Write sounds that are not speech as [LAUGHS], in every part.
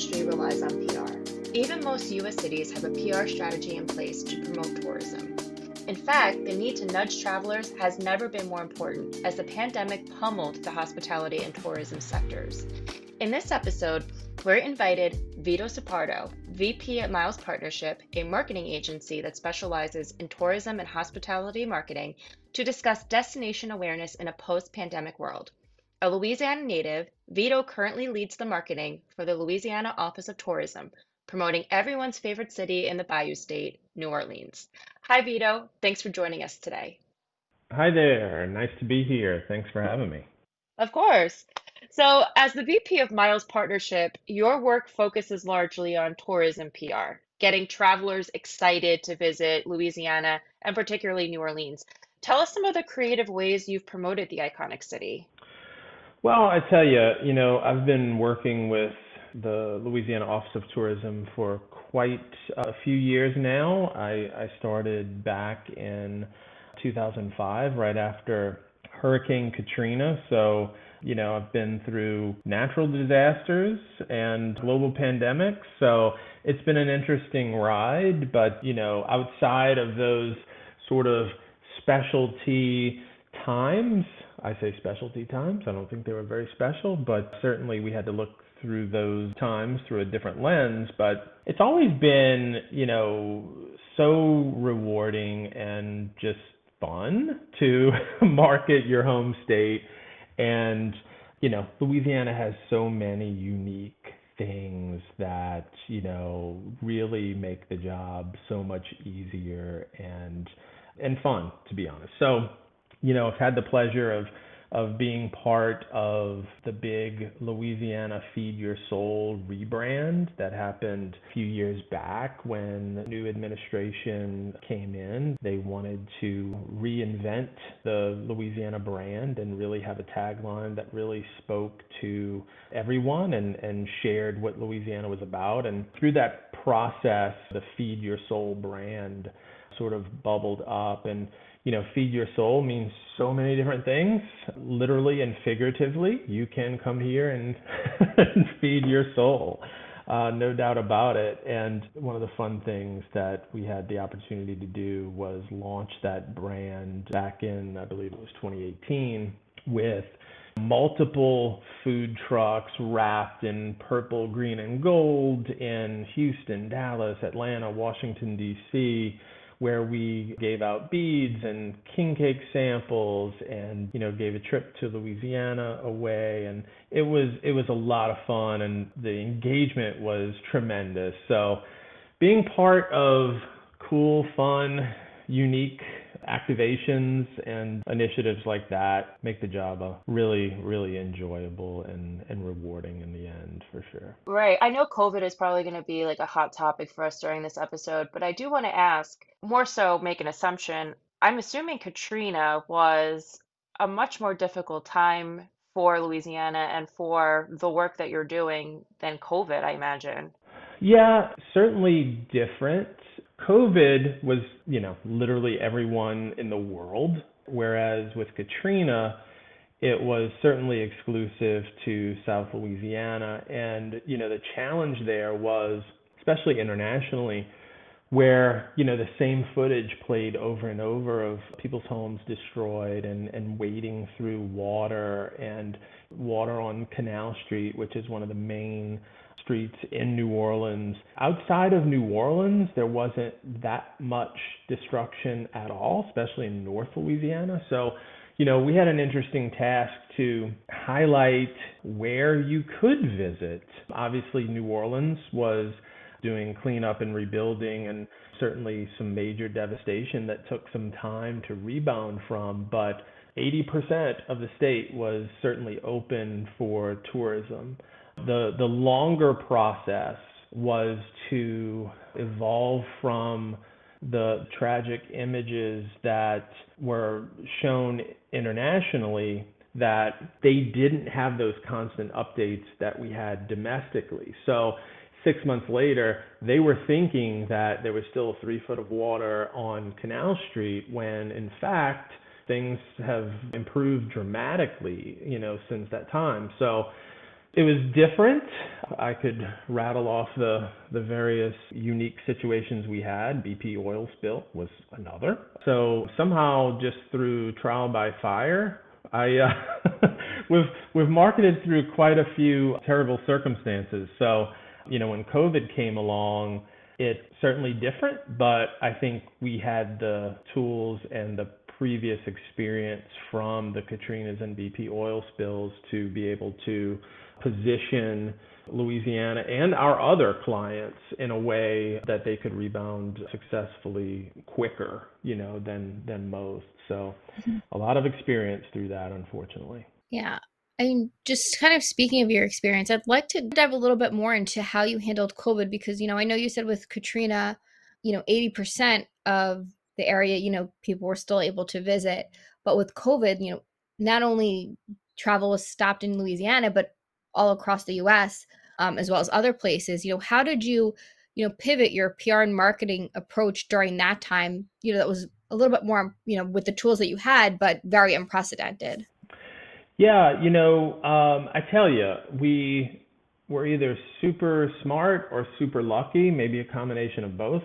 industry relies on PR. Even most US cities have a PR strategy in place to promote tourism. In fact, the need to nudge travelers has never been more important as the pandemic pummeled the hospitality and tourism sectors. In this episode, we're invited Vito Zuppardo, VP at Miles Partnership, a marketing agency that specializes in tourism and hospitality marketing, to discuss destination awareness in a post pandemic world. A Louisiana native, Vito currently leads the marketing for the Louisiana Office of Tourism, promoting everyone's favorite city in the Bayou State, New Orleans. Hi, Vito. Thanks for joining us today. Hi there. Nice to be here. Thanks for having me. Of course. So, as the VP of Miles Partnership, your work focuses largely on tourism PR, getting travelers excited to visit Louisiana and particularly New Orleans. Tell us some of the creative ways you've promoted the iconic city. Well, I tell you, you know, I've been working with the Louisiana Office of Tourism for quite a few years now. I, I started back in 2005, right after Hurricane Katrina. So, you know, I've been through natural disasters and global pandemics. So it's been an interesting ride. But, you know, outside of those sort of specialty times, I say specialty times, I don't think they were very special, but certainly we had to look through those times through a different lens. But it's always been, you know, so rewarding and just fun to [LAUGHS] market your home state. And, you know, Louisiana has so many unique things that, you know, really make the job so much easier and and fun, to be honest. So, you know, I've had the pleasure of of being part of the big Louisiana Feed Your Soul rebrand that happened a few years back when the new administration came in. They wanted to reinvent the Louisiana brand and really have a tagline that really spoke to everyone and, and shared what Louisiana was about. And through that process, the Feed Your Soul brand sort of bubbled up and you know, feed your soul means so many different things, literally and figuratively. You can come here and, [LAUGHS] feed your soul, uh, no doubt about it. And one of the fun things that we had the opportunity to do was launch that brand back in, I believe it was 2018, with multiple food trucks wrapped in purple, green, and gold in Houston, Dallas, Atlanta, Washington, D.C where we gave out beads and king cake samples and you know gave a trip to Louisiana away and it was it was a lot of fun and the engagement was tremendous. So being part of cool, fun, unique activations and initiatives like that make the job a really, really enjoyable and, and rewarding in the end for sure. Right. I know COVID is probably going to be like a hot topic for us during this episode, but I do want to ask more so make an assumption. I'm assuming Katrina was a much more difficult time for Louisiana and for the work that you're doing than COVID, I imagine. Yeah, certainly different. COVID was, you know, literally everyone in the world, whereas with Katrina, it was certainly exclusive to South Louisiana. And, you know, the challenge there was, especially internationally, where, you know, the same footage played over and over of people's homes destroyed and, and wading through water and water on Canal Street, which is one of the main streets in New Orleans. Outside of New Orleans, there wasn't that much destruction at all, especially in North Louisiana. So, you know, we had an interesting task to highlight where you could visit. Obviously, New Orleans was doing cleanup and rebuilding and certainly some major devastation that took some time to rebound from, but 80% of the state was certainly open for tourism. The, the longer process was to evolve from the tragic images that were shown internationally that they didn't have those constant updates that we had domestically. So six months later, they were thinking that there was still three foot of water on Canal Street when in fact things have improved dramatically, you know, since that time. So It was different. I could rattle off the the various unique situations we had. BP oil spill was another. So somehow, just through trial by fire, I uh, [LAUGHS] we've we've marketed through quite a few terrible circumstances. So you know, when COVID came along, it's certainly different, but I think we had the tools and the previous experience from the Katrinas and BP oil spills to be able to position Louisiana and our other clients in a way that they could rebound successfully quicker, you know, than than most. So mm-hmm. a lot of experience through that, unfortunately. Yeah. I mean, just kind of speaking of your experience, I'd like to dive a little bit more into how you handled COVID because, you know, I know you said with Katrina, you know, 80% of the area, you know, people were still able to visit. But with COVID, you know, not only travel was stopped in Louisiana, but all across the US, um, as well as other places. You know, how did you, you know, pivot your PR and marketing approach during that time? You know, that was a little bit more, you know, with the tools that you had, but very unprecedented. Yeah, you know, um, I tell you, we were either super smart or super lucky, maybe a combination of both,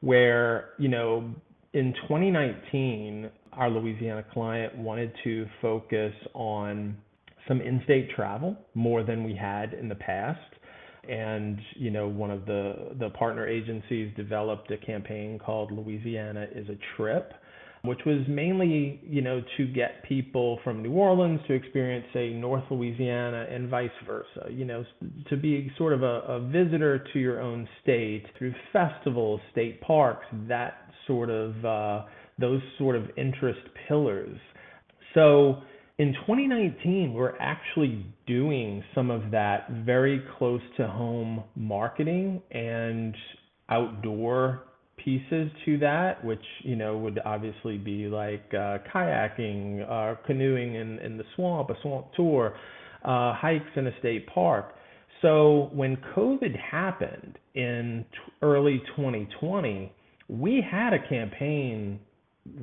where, you know, in 2019, our Louisiana client wanted to focus on some in-state travel more than we had in the past. And you know, one of the the partner agencies developed a campaign called Louisiana is a Trip, which was mainly, you know, to get people from New Orleans to experience, say, North Louisiana and vice versa, you know, to be sort of a, a visitor to your own state through festivals, state parks, that sort of, uh, those sort of interest pillars. So in 2019, we're actually doing some of that very close to home marketing and outdoor pieces to that, which you know would obviously be like uh, kayaking, uh, canoeing in, in the swamp, a swamp tour, uh, hikes in a state park. So when COVID happened in t- early 2020, we had a campaign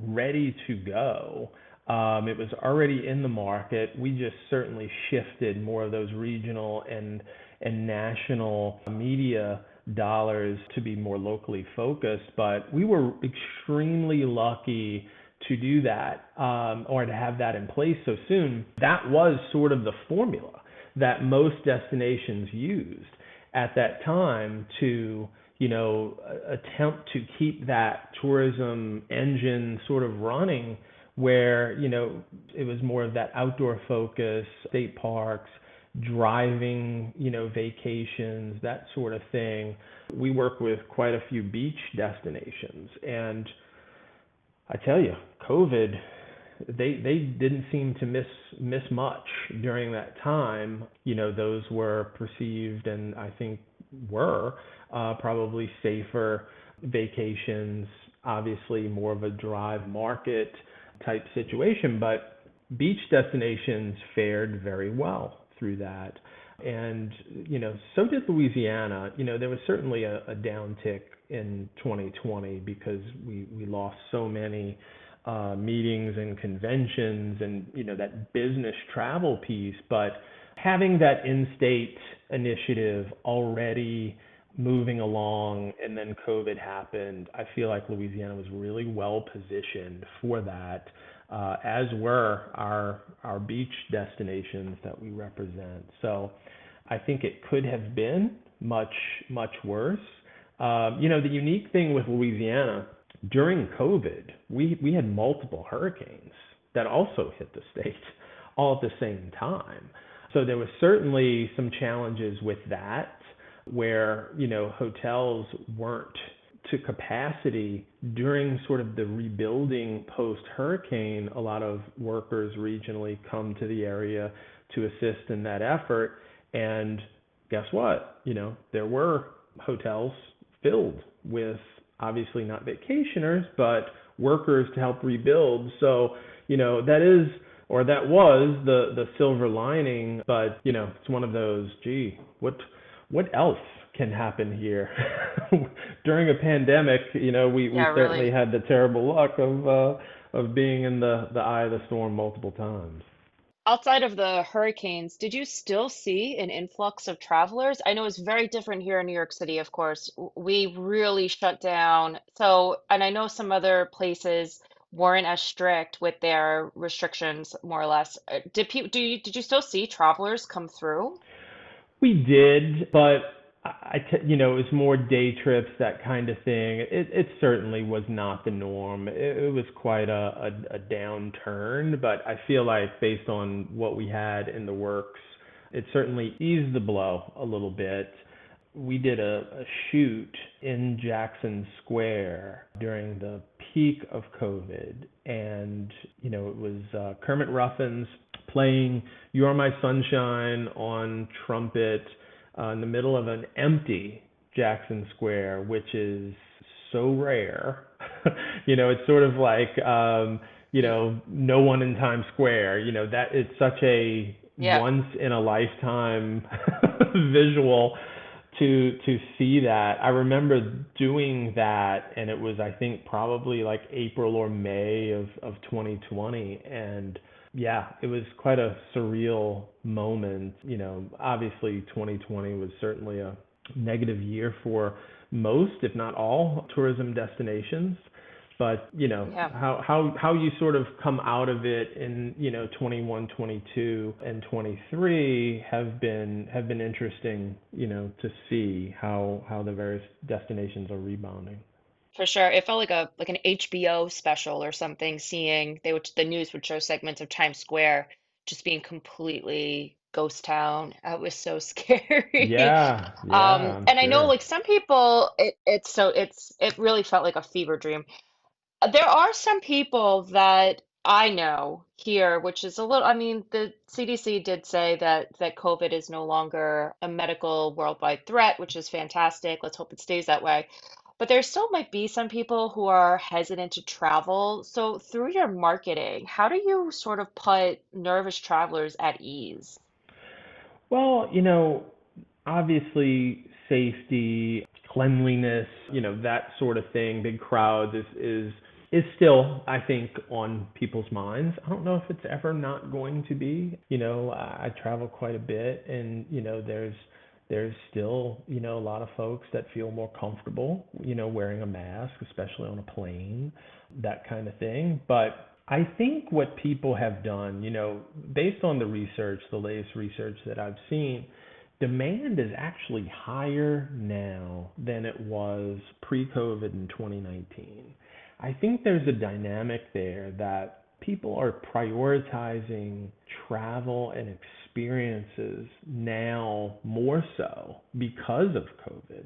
ready to go. Um, it was already in the market. We just certainly shifted more of those regional and and national media dollars to be more locally focused. But we were extremely lucky to do that um, or to have that in place so soon. That was sort of the formula that most destinations used at that time to you know attempt to keep that tourism engine sort of running where you know it was more of that outdoor focus state parks driving, you know, vacations, that sort of thing. We work with quite a few beach destinations and I tell you, COVID they they didn't seem to miss miss much during that time. You know, those were perceived and I think were uh, probably safer vacations, obviously more of a drive market type situation, but beach destinations fared very well through that. And, you know, so did Louisiana. You know, there was certainly a, a downtick in 2020 because we, we lost so many uh, meetings and conventions and, you know, that business travel piece. But having that in state initiative already moving along and then COVID happened, I feel like Louisiana was really well positioned for that uh, as were our our beach destinations that we represent. So I think it could have been much much worse. Um, you know, the unique thing with Louisiana during COVID, we we had multiple hurricanes that also hit the state [LAUGHS] all at the same time. So there was certainly some challenges with that, where you know hotels weren't to capacity during sort of the rebuilding post hurricane, a lot of workers regionally come to the area to assist in that effort. And guess what? You know, there were hotels filled with obviously not vacationers, but workers to help rebuild. So, you know, that is or that was the the silver lining, but you know, it's one of those, gee, what what else can happen here. [LAUGHS] During a pandemic, you know, we, yeah, we certainly had the terrible luck of uh, of being in the, the eye of the storm multiple times. Outside of the hurricanes, did you still see an influx of travelers? I know it's very different here in New York City, of course. We really shut down. So, and I know some other places weren't as strict with their restrictions, more or less. Uh, Did people, do you, did you still see travelers come through? We did, but I, t- you know, it was more day trips, that kind of thing. It, it certainly was not the norm. It, it was quite a, a, a downturn, but I feel like based on what we had in the works, it certainly eased the blow a little bit. We did a, a shoot in Jackson Square during the peak of COVID, and you know, it was uh, Kermit Ruffins playing "You Are My Sunshine" on trumpet uh, in the middle of an empty Jackson Square, which is so rare. [LAUGHS] you know, it's sort of like um, you know, no one in Times Square. You know, that it's such a Yeah. once in a lifetime [LAUGHS] visual to to see that. I remember doing that and it was I think probably like April or May of of 2020 and yeah, it was quite a surreal moment. You know, obviously 2020 was certainly a negative year for most, if not all, tourism destinations. But, you know, Yeah. how how how you sort of come out of it in, you know, 21, 22, and 23 have been have been interesting, you know, to see how how the various destinations are rebounding. For sure. It felt like a like an HBO special or something, seeing they would the news would show segments of Times Square just being completely ghost town. It was so [LAUGHS] scary. Yeah, yeah, Um, and I know like some people it, it's so it's it really felt like a fever dream. There are some people that I know here, which is a little, I mean, the CDC did say that that COVID is no longer a medical worldwide threat, which is fantastic. Let's hope it stays that way. But there still might be some people who are hesitant to travel. So through your marketing, how do you sort of put nervous travelers at ease? Well, you know, obviously safety, cleanliness, you know, that sort of thing, big crowds is is is still, I think, on people's minds. I don't know if it's ever not going to be. You know, I, I travel quite a bit and, you know, there's there's still, you know, a lot of folks that feel more comfortable, you know, wearing a mask, especially on a plane, that kind of thing. But I think what people have done, you know, based on the research, the latest research that I've seen, demand is actually higher now than it was pre-COVID in 2019. I think there's a dynamic there that people are prioritizing travel and experiences now more so because of COVID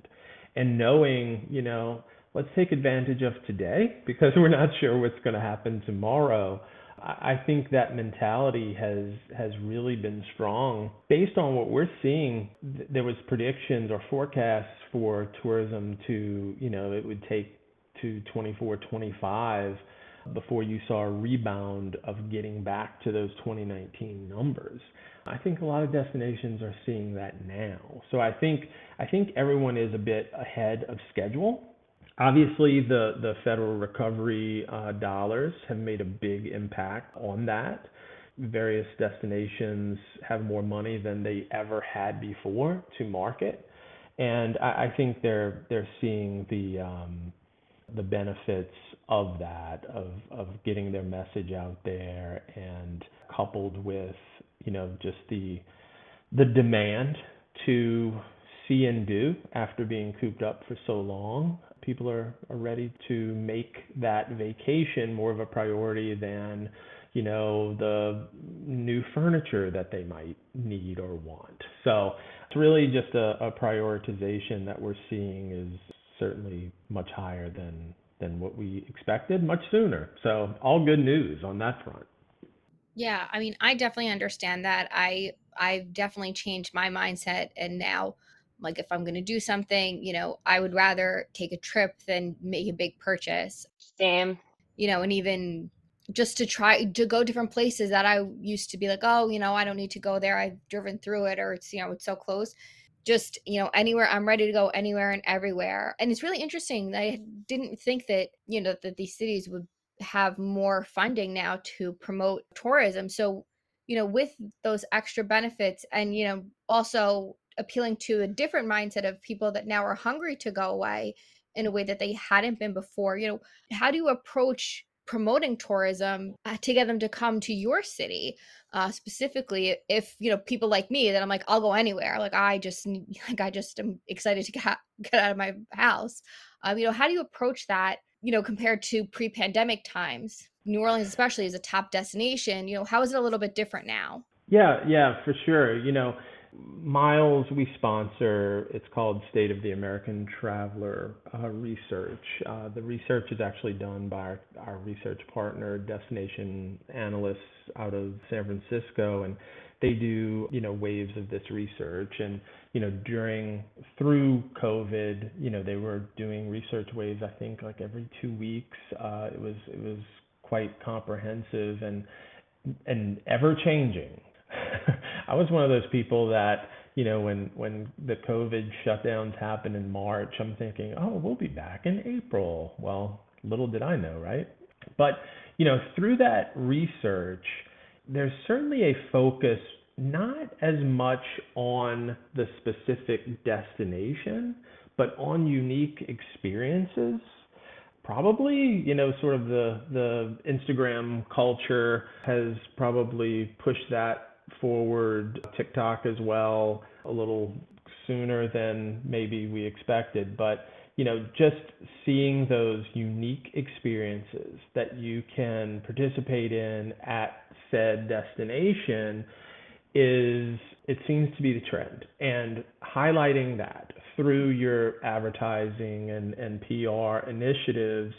and knowing, you know, let's take advantage of today because [LAUGHS] we're not sure what's going to happen tomorrow. I think that mentality has has really been strong based on what we're seeing. th- There was predictions or forecasts for tourism to, you know, it would take to 24, 25 before you saw a rebound of getting back to those 2019 numbers. I think a lot of destinations are seeing that now. So I think I think everyone is a bit ahead of schedule. Obviously, the the federal recovery uh, dollars have made a big impact on that. Various destinations have more money than they ever had before to market, and I, I think they're they're seeing the um, the benefits of that, of of getting their message out there, and coupled with you know just the the demand to see and do after being cooped up for so long. People are, are ready to make that vacation more of a priority than, you know, the new furniture that they might need or want. So it's really just a, a prioritization that we're seeing is certainly much higher than than what we expected much sooner. So all good news on that front. Yeah, I mean, I definitely understand that. I I've definitely changed my mindset and now like if I'm going to do something, you know, I would rather take a trip than make a big purchase, Same. you know, and even just to try to go different places that I used to be like, oh, you know, I don't need to go there. I've driven through it or it's, you know, it's so close. Just, you know, anywhere I'm ready to go anywhere and everywhere. And it's really interesting. I mm. didn't think that, you know, that these cities would have more funding now to promote tourism. So you know, with those extra benefits and, you know, also appealing to a different mindset of people that now are hungry to go away in a way that they hadn't been before, you know, how do you approach promoting tourism uh, to get them to come to your city uh, specifically if you know people like me that i'm like i'll go anywhere. Like i just [LAUGHS] like i just am excited to get, get out of my house. Um, you know how do you approach that you know compared to pre-pandemic times? New orleans especially is a top destination you know how is it a little bit different now? Yeah yeah for sure. You know Miles, we sponsor, it's called State of the American Traveler uh, Research. Uh, the research is actually done by our, our, research partner, Destination Analysts out of San Francisco, and they do, you know, waves of this research. And, you know, during, through COVID, you know, they were doing research waves, I think, like every two weeks. Uh, it was, it was quite comprehensive and, and ever changing. [LAUGHS] I was one of those people that, you know, when when the COVID shutdowns happened in March, I'm thinking, oh, we'll be back in April. Well, little did I know, right? But you know, through that research, there's certainly a focus not as much on the specific destination, but on unique experiences probably you know sort of the the instagram culture has probably pushed that forward TikTok as well a little sooner than maybe we expected. But you know, just seeing those unique experiences that you can participate in at said destination is it seems to be the trend and highlighting that through your advertising and, and PR initiatives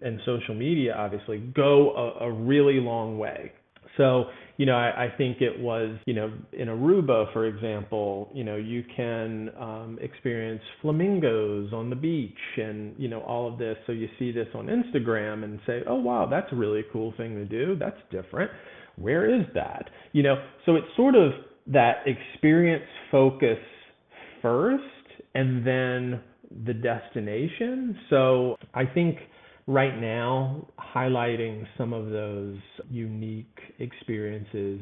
and social media obviously go a, a really long way. So you know, I, I think it was, you know, in Aruba, for example, you know, you can um, experience flamingos on the beach and, you know, all of this. So you see this on Instagram and say, oh, wow, that's a really cool thing to do. That's different. Where is that? You know, so it's sort of that experience focus first and then the destination. So I think right now highlighting some of those unique experiences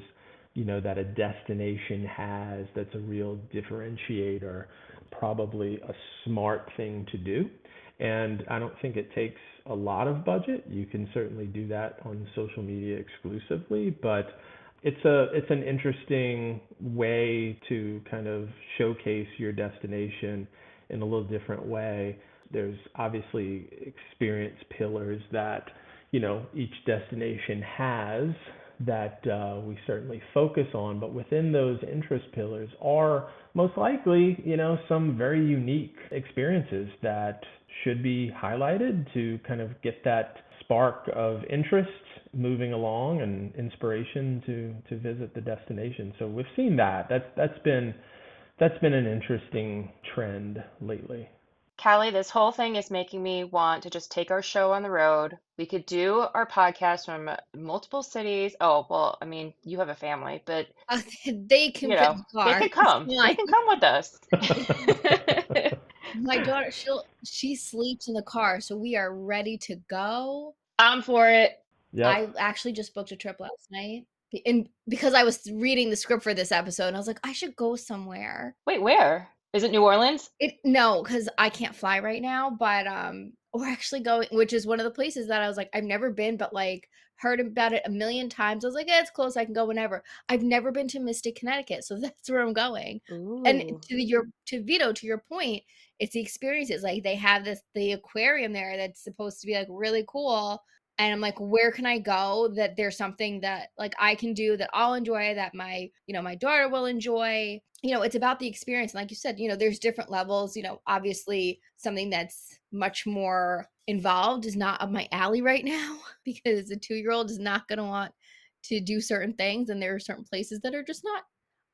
you know that a destination has that's a real differentiator probably a smart thing to do. And i don't think it takes a lot of budget. You can certainly do that on social media exclusively but it's a it's an interesting way to kind of showcase your destination in a little different way there's obviously experience pillars that you know each destination has that uh, we certainly focus on, but within those interest pillars are most likely you know some very unique experiences that should be highlighted to kind of get that spark of interest moving along and inspiration to to visit the destination. So we've seen that. That's that's been that's been an interesting trend lately. Callie, this whole thing is making me want to just take our show on the road. We could do our podcast from multiple cities. Oh, well, I mean, you have a family, but uh, [LAUGHS] they can you know, the they can come. They can come with us. [LAUGHS] My daughter, she'll she sleeps in the car, so we are ready to go. I'm for it. Yeah. I actually just booked a trip last night. And because I was reading the script for this episode, and I was like, I should go somewhere. Wait, where? Is it New Orleans? It no, because I can't fly right now. But um, we're actually going, which is one of the places that I was like, I've never been, but like heard about it a million times. I was like, yeah, it's close. I can go whenever. I've never been to Mystic, Connecticut, so [LAUGHS] that's where I'm going. Ooh. And to your to Vito, to your point, it's the experiences. Like they have this the aquarium there that's supposed to be like really cool and i'm like where can i go that there's something that like i can do that i'll enjoy that my you know my daughter will enjoy? You know it's about the experience and like you said you know there's different levels you know obviously something that's much more involved is not up my alley right now [LAUGHS] because a two year old is not going to want to do certain things and there are certain places that are just not.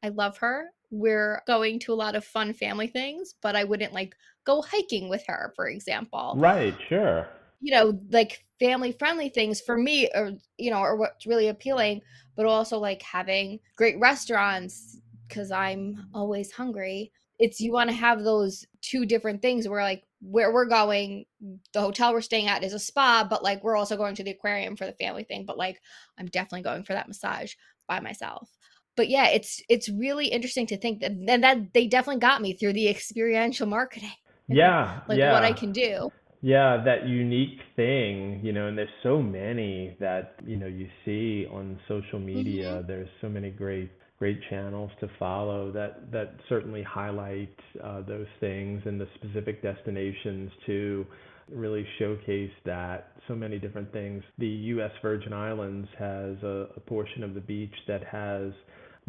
I love her. We're going to a lot of fun family things but i wouldn't like go hiking with her for example. Right sure. You know like family friendly things for me or you know or what's really appealing but also like having great restaurants because i'm always hungry it's you want to have those two different things where like where we're going the hotel we're staying at is a spa but like we're also going to the aquarium for the family thing but like i'm definitely going for that massage by myself but yeah, it's it's really interesting to think that and that they definitely got me through the experiential marketing. [LAUGHS] Yeah, like yeah. what I can do. Yeah, that unique thing, you know, and there's so many that, you know, you see on social media. hmm There's so many great great channels to follow that that certainly highlight uh, those things and the specific destinations to really showcase that so many different things. The U.S. Virgin Islands has a, a portion of the beach that has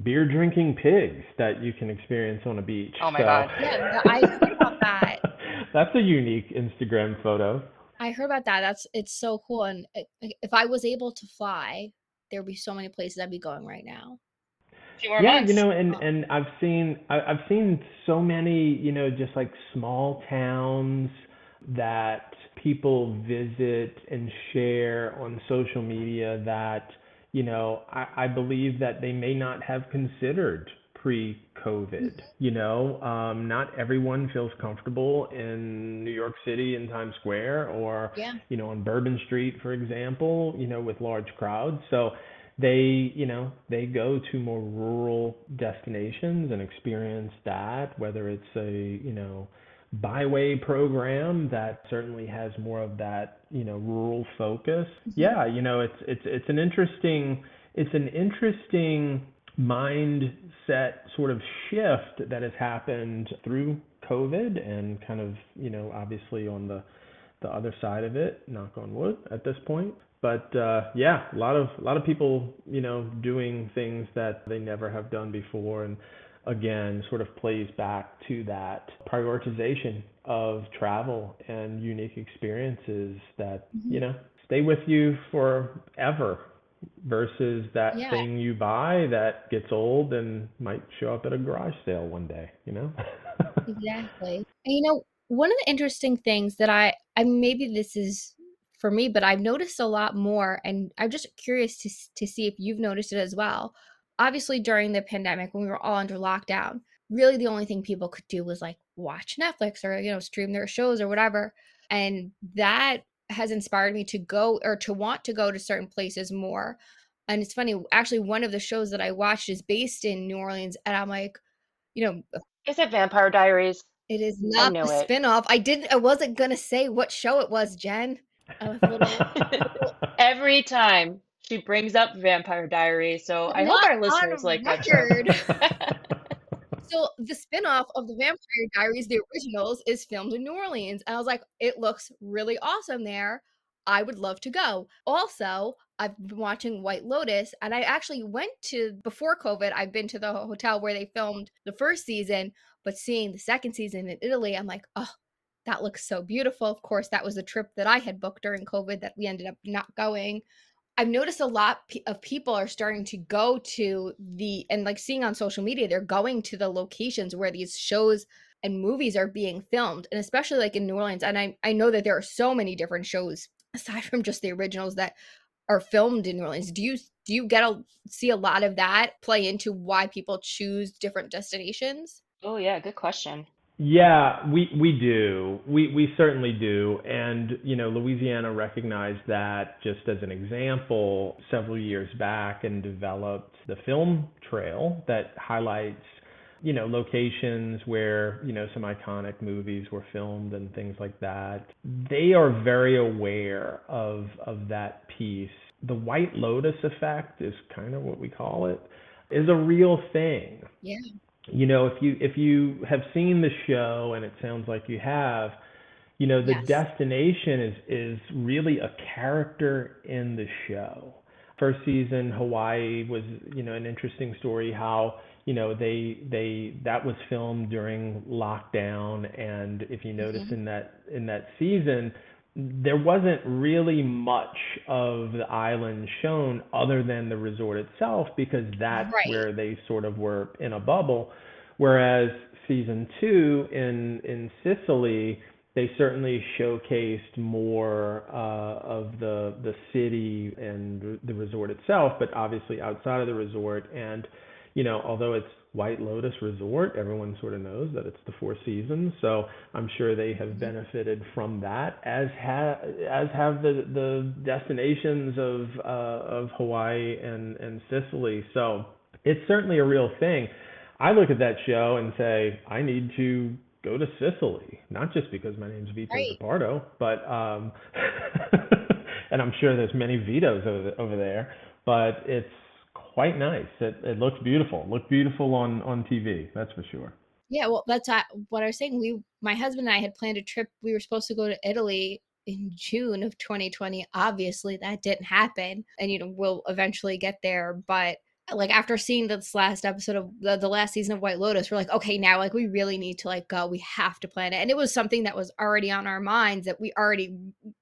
beer drinking pigs that you can experience on a beach. Oh my So God. Yeah, I heard about that. That's a unique Instagram photo. I heard about that. That's it's so cool. And i- i- if I was able to fly, there'd be so many places I'd be going right now. A few more Yeah, you know, and Oh, and I've seen I, I've seen so many, you know, just like small towns that people visit and share on social media that, you know, I, I believe that they may not have considered. pre-COVID. You know, um, not everyone feels comfortable in New York City in Times Square or, Yeah. you know, on Bourbon Street, for example, you know, with large crowds. So they, you know, they go to more rural destinations and experience that, whether it's a, you know, byway program that certainly has more of that, you know, rural focus. hmm Yeah, you know, it's it's it's an interesting it's an interesting mindset sort of shift that has happened through COVID and kind of, you know, obviously on the the other side of it, knock on wood at this point. But uh, yeah, a lot of a lot of people, you know, doing things that they never have done before, and again, sort of plays back to that prioritization of travel and unique experiences that hmm you know stay with you forever versus that Yeah, thing you buy that gets old and might show up at a garage sale one day, you know? [LAUGHS] exactly. And you know, one of the interesting things that I I maybe this is for me, but I've noticed a lot more, and I'm just curious to s- to see if you've noticed it as well. Obviously, during the pandemic when we were all under lockdown, really the only thing people could do was like watch Netflix or you know stream their shows or whatever, and that has inspired me to go or to want to go to certain places more. And it's funny, actually, one of the shows that I watched is based in New Orleans, and I'm like, you know, uh, Is it Vampire Diaries? it is not it. spinoff. I didn't. I wasn't gonna say what show it was, Jen. Was little, [LAUGHS] Every time she brings up Vampire Diaries, so I hope our listeners like that show. [LAUGHS] So the spinoff of the Vampire Diaries, the originals, is filmed in New Orleans, and I was like, it looks really awesome there. I would love to go. Also, I've been watching White Lotus, and I actually went to before COVID. I've been to the hotel where they filmed the first season, but seeing the second season in Italy, I'm like, oh, that looks so beautiful. Of course, that was the trip that I had booked during COVID that we ended up not going. I've noticed a lot of people are starting to go to the and like seeing on social media, they're going to the locations where these shows and movies are being filmed, and especially like in New Orleans. And I I know that there are so many different shows [LAUGHS] aside from just the originals that are filmed in New Orleans. Do you do you get a see a lot of that play into why people choose different destinations? Oh yeah, good question. Yeah, we we do. We we certainly do. And, you know, Louisiana recognized that just as an example several years back and developed the film trail that highlights, you know, locations where, you know, some iconic movies were filmed and things like that. They are very aware of of that piece. The White Lotus effect is kind of what we call it, is a real thing Yeah. You know, if you if you have seen the show and it sounds like you have, you know, the Yes. destination is is really a character in the show. First season, Hawaii was, you know, an interesting story how, you know, they they that was filmed during lockdown and if you notice hmm in that in that season, there wasn't really much of the island shown other than the resort itself because that's Right. where they sort of were in a bubble. Whereas season two in in Sicily, they certainly showcased more uh, of the the city and the resort itself, but obviously outside of the resort. And you know, although it's White Lotus Resort, everyone sort of knows that it's the Four Seasons. So I'm sure they have hmm benefited from that, as ha as have the the destinations of uh, of Hawaii and and Sicily. So it's certainly a real thing. I look at that show and say, I need to go to Sicily, not just because my name's Vito Right. But um, [LAUGHS] and I'm sure there's many Vitos over, over there, but it's quite nice. It, it looks beautiful. Looked beautiful on on TV, that's for sure. Yeah, well, that's uh, what I was saying. We, my husband and I had planned a trip. We were supposed to go to Italy in June of 2020. Obviously, that didn't happen, and you know we'll eventually get there. But like after seeing this last episode of the, the last season of White Lotus, we're like, okay, now like we really need to like go. We have to plan it, and it was something that was already on our minds that we already,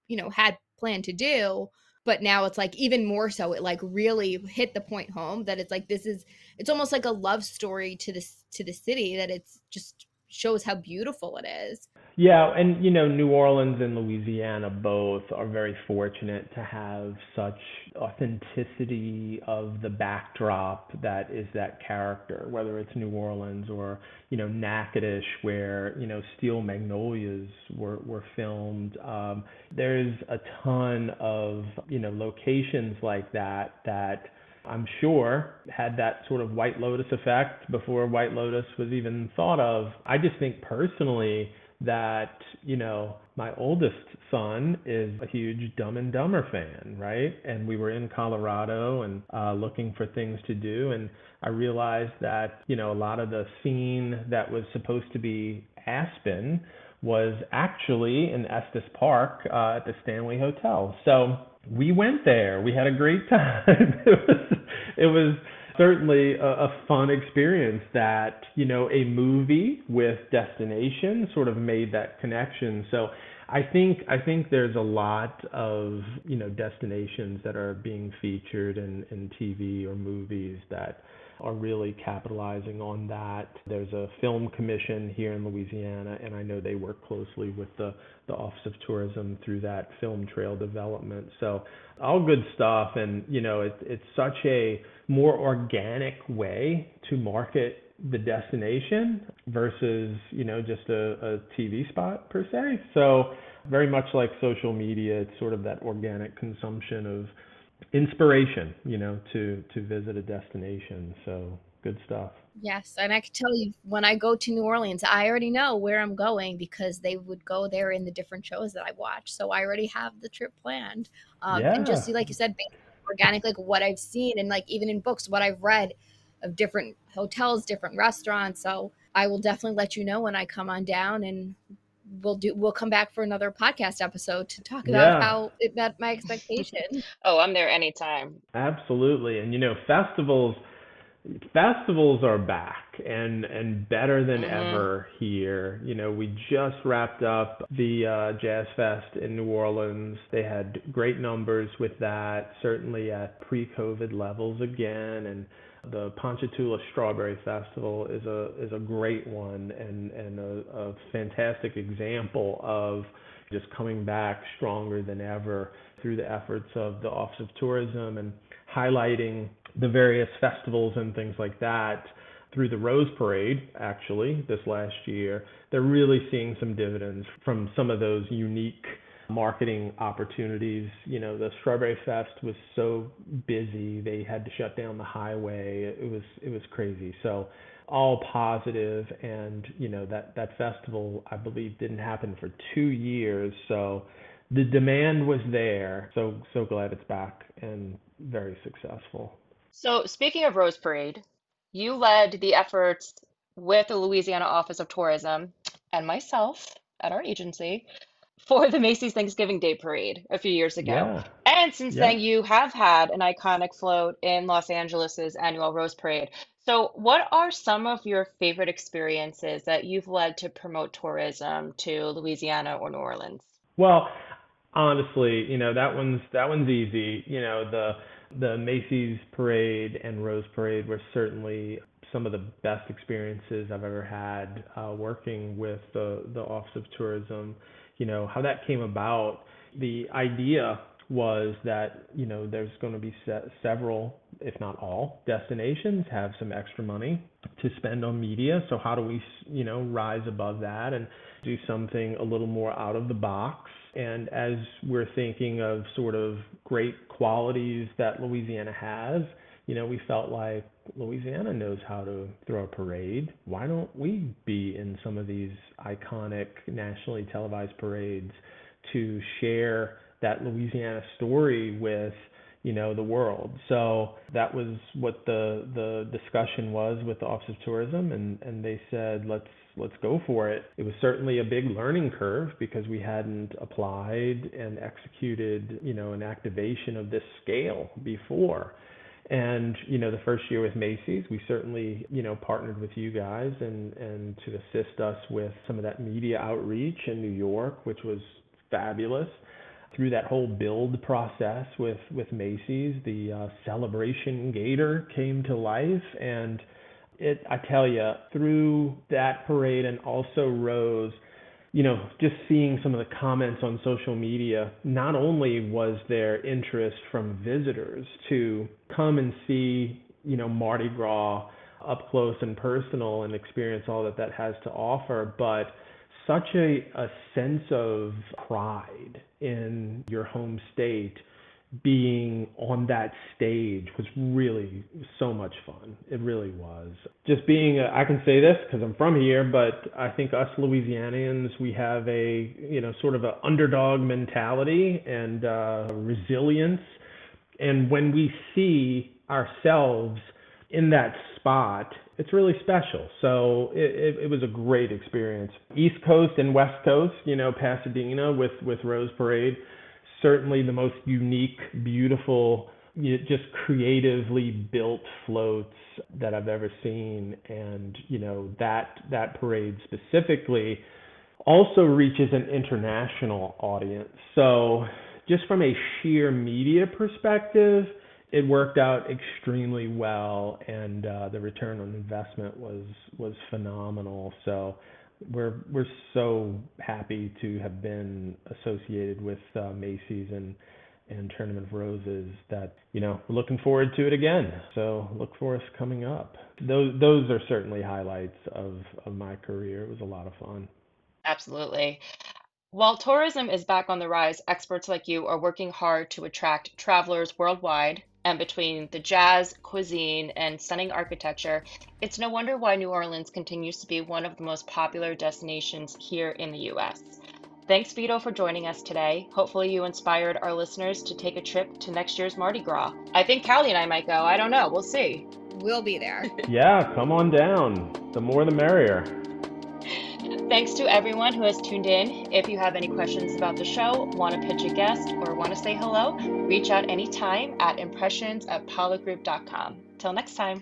you know, had planned to do. But now it's like even more so. It like really hit the point home that it's like this is it's almost like a love story to this to the city that it's just shows how beautiful it is. Yeah, and you know, New Orleans and Louisiana both are very fortunate to have such authenticity of the backdrop that is that character, whether it's New Orleans or, you know, Natchitoches where, you know, Steel Magnolias were, were filmed. Um, there's a ton of, you know, locations like that that I'm sure had that sort of White Lotus effect before White Lotus was even thought of. I just think personally that, you know, my oldest son is a huge Dumb and Dumber fan, right? And we were in Colorado and uh, looking for things to do. And I realized that, you know, a lot of the scene that was supposed to be Aspen was actually in Estes Park uh, at the Stanley Hotel. So we went there. We had a great [LAUGHS] time. it was it was certainly a, a, fun experience that you know a movie with destination sort of made that connection. So I think I think there's a lot of you know destinations that are being featured in, in TV or movies that are really capitalizing on that. There's a film commission here in Louisiana, and I know they work closely with the, the Office of Tourism through that film trail development. So, all good stuff. And, you know, it, it's such a more organic way to market the destination versus, you know, just a, a TV spot per se. So, very much like social media, it's sort of that organic consumption of inspiration, you know, to to visit a destination. So good stuff. Yes, and I can tell you when I go to New Orleans, I already know where I'm going because they would go there in the different shows that I watch. So I already have the trip planned. Um, yeah. And just see like you said, organic, like what I've seen and like even in books, what I've read of different hotels, different restaurants. So I will definitely let you know when I come on down and we'll do we'll come back for another podcast episode to talk about Yeah. how it met my expectation. [LAUGHS] Oh, I'm there anytime. Absolutely. And you know, festivals festivals are back and and better than Mhm. ever here. You know, we just wrapped up the uh, Jazz Fest in New Orleans. They had great numbers with that, certainly at pre-COVID levels again and the Ponchatoula Strawberry Festival is a is a great one and and a, a fantastic example of just coming back stronger than ever through the efforts of the Office of Tourism and highlighting the various festivals and things like that through the Rose Parade, actually, this last year. They're really seeing some dividends from some of those unique marketing opportunities. You know, the Strawberry Fest was so busy, they had to shut down the highway. It was it was crazy. So all positive and you know that that festival I believe didn't happen for 2 years. So the demand was there. So so glad it's back and very successful. So, speaking of Rose Parade, you led the efforts with the Louisiana Office of Tourism and myself at our agency for the Macy's Thanksgiving Day Parade a few years ago. Yeah. And since Yeah. then, you have had an iconic float in Los Angeles's annual Rose Parade. So, what are some of your favorite experiences that you've led to promote tourism to Louisiana or New Orleans? Well, honestly, you know, that one's that one's easy. You know, the the Macy's parade and Rose Parade were certainly some of the best experiences I've ever had uh, working with the the Office of Tourism. You know, how that came about, the idea was that, you know, there's going to be se- several, if not all, destinations have some extra money to spend on media. So how do we, you know, rise above that and do something a little more out of the box? And as we're thinking of sort of great qualities that Louisiana has, you know, we felt like Louisiana knows how to throw a parade. Why don't we be in some of these iconic nationally televised parades to share that Louisiana story with you know the world. So that was what the the discussion was with the Office of Tourism, and and they said let's let's go for it. It was certainly a big learning curve because we hadn't applied and executed you know an activation of this scale before. And you know, the first year with Macy's, we certainly you know partnered with you guys and and to assist us with some of that media outreach in New York, which was fabulous. Through that whole build process with with Macy's, the uh, celebration gator came to life, and it I tell you through that parade and also Rose, you know, just seeing some of the comments on social media. Not only was there interest from visitors to come and see, you know, Mardi Gras up close and personal and experience all that that has to offer, but such a, a sense of pride in your home state being on that stage was really so much fun. It really was. Just being, a, I can say this because I'm from here, but I think us Louisianians, we have a, you know, sort of an underdog mentality and uh, resilience. And when we see ourselves in that spot, it's really special. So it, it, it, was a great experience. East Coast and West Coast, you know, Pasadena with, with Rose Parade, certainly the most unique, beautiful, you know, just creatively built floats that I've ever seen. And, you know, that, that parade specifically also reaches an international audience. So just from a sheer media perspective, it worked out extremely well, and uh, the return on investment was was phenomenal. So we're we're so happy to have been associated with uh, Macy's and and Tournament of Roses that you know we're looking forward to it again. So look for us coming up. Those those are certainly highlights of of my career. It was a lot of fun. Absolutely. While tourism is back on the rise, experts like you are working hard to attract travelers worldwide and between the jazz, cuisine, and stunning architecture, it's no wonder why New Orleans continues to be one of the most popular destinations here in the US. Thanks, Vito, for joining us today. Hopefully, you inspired our listeners to take a trip to next year's Mardi Gras. I think Callie and I might go. I don't know. We'll see. We'll be there. [LAUGHS] yeah, come on down. The more the merrier. Thanks to everyone who has tuned in. If you have any questions about the show, want to pitch a guest, or want to say hello, reach out anytime at impressions at pollockgroup.com. Till next time.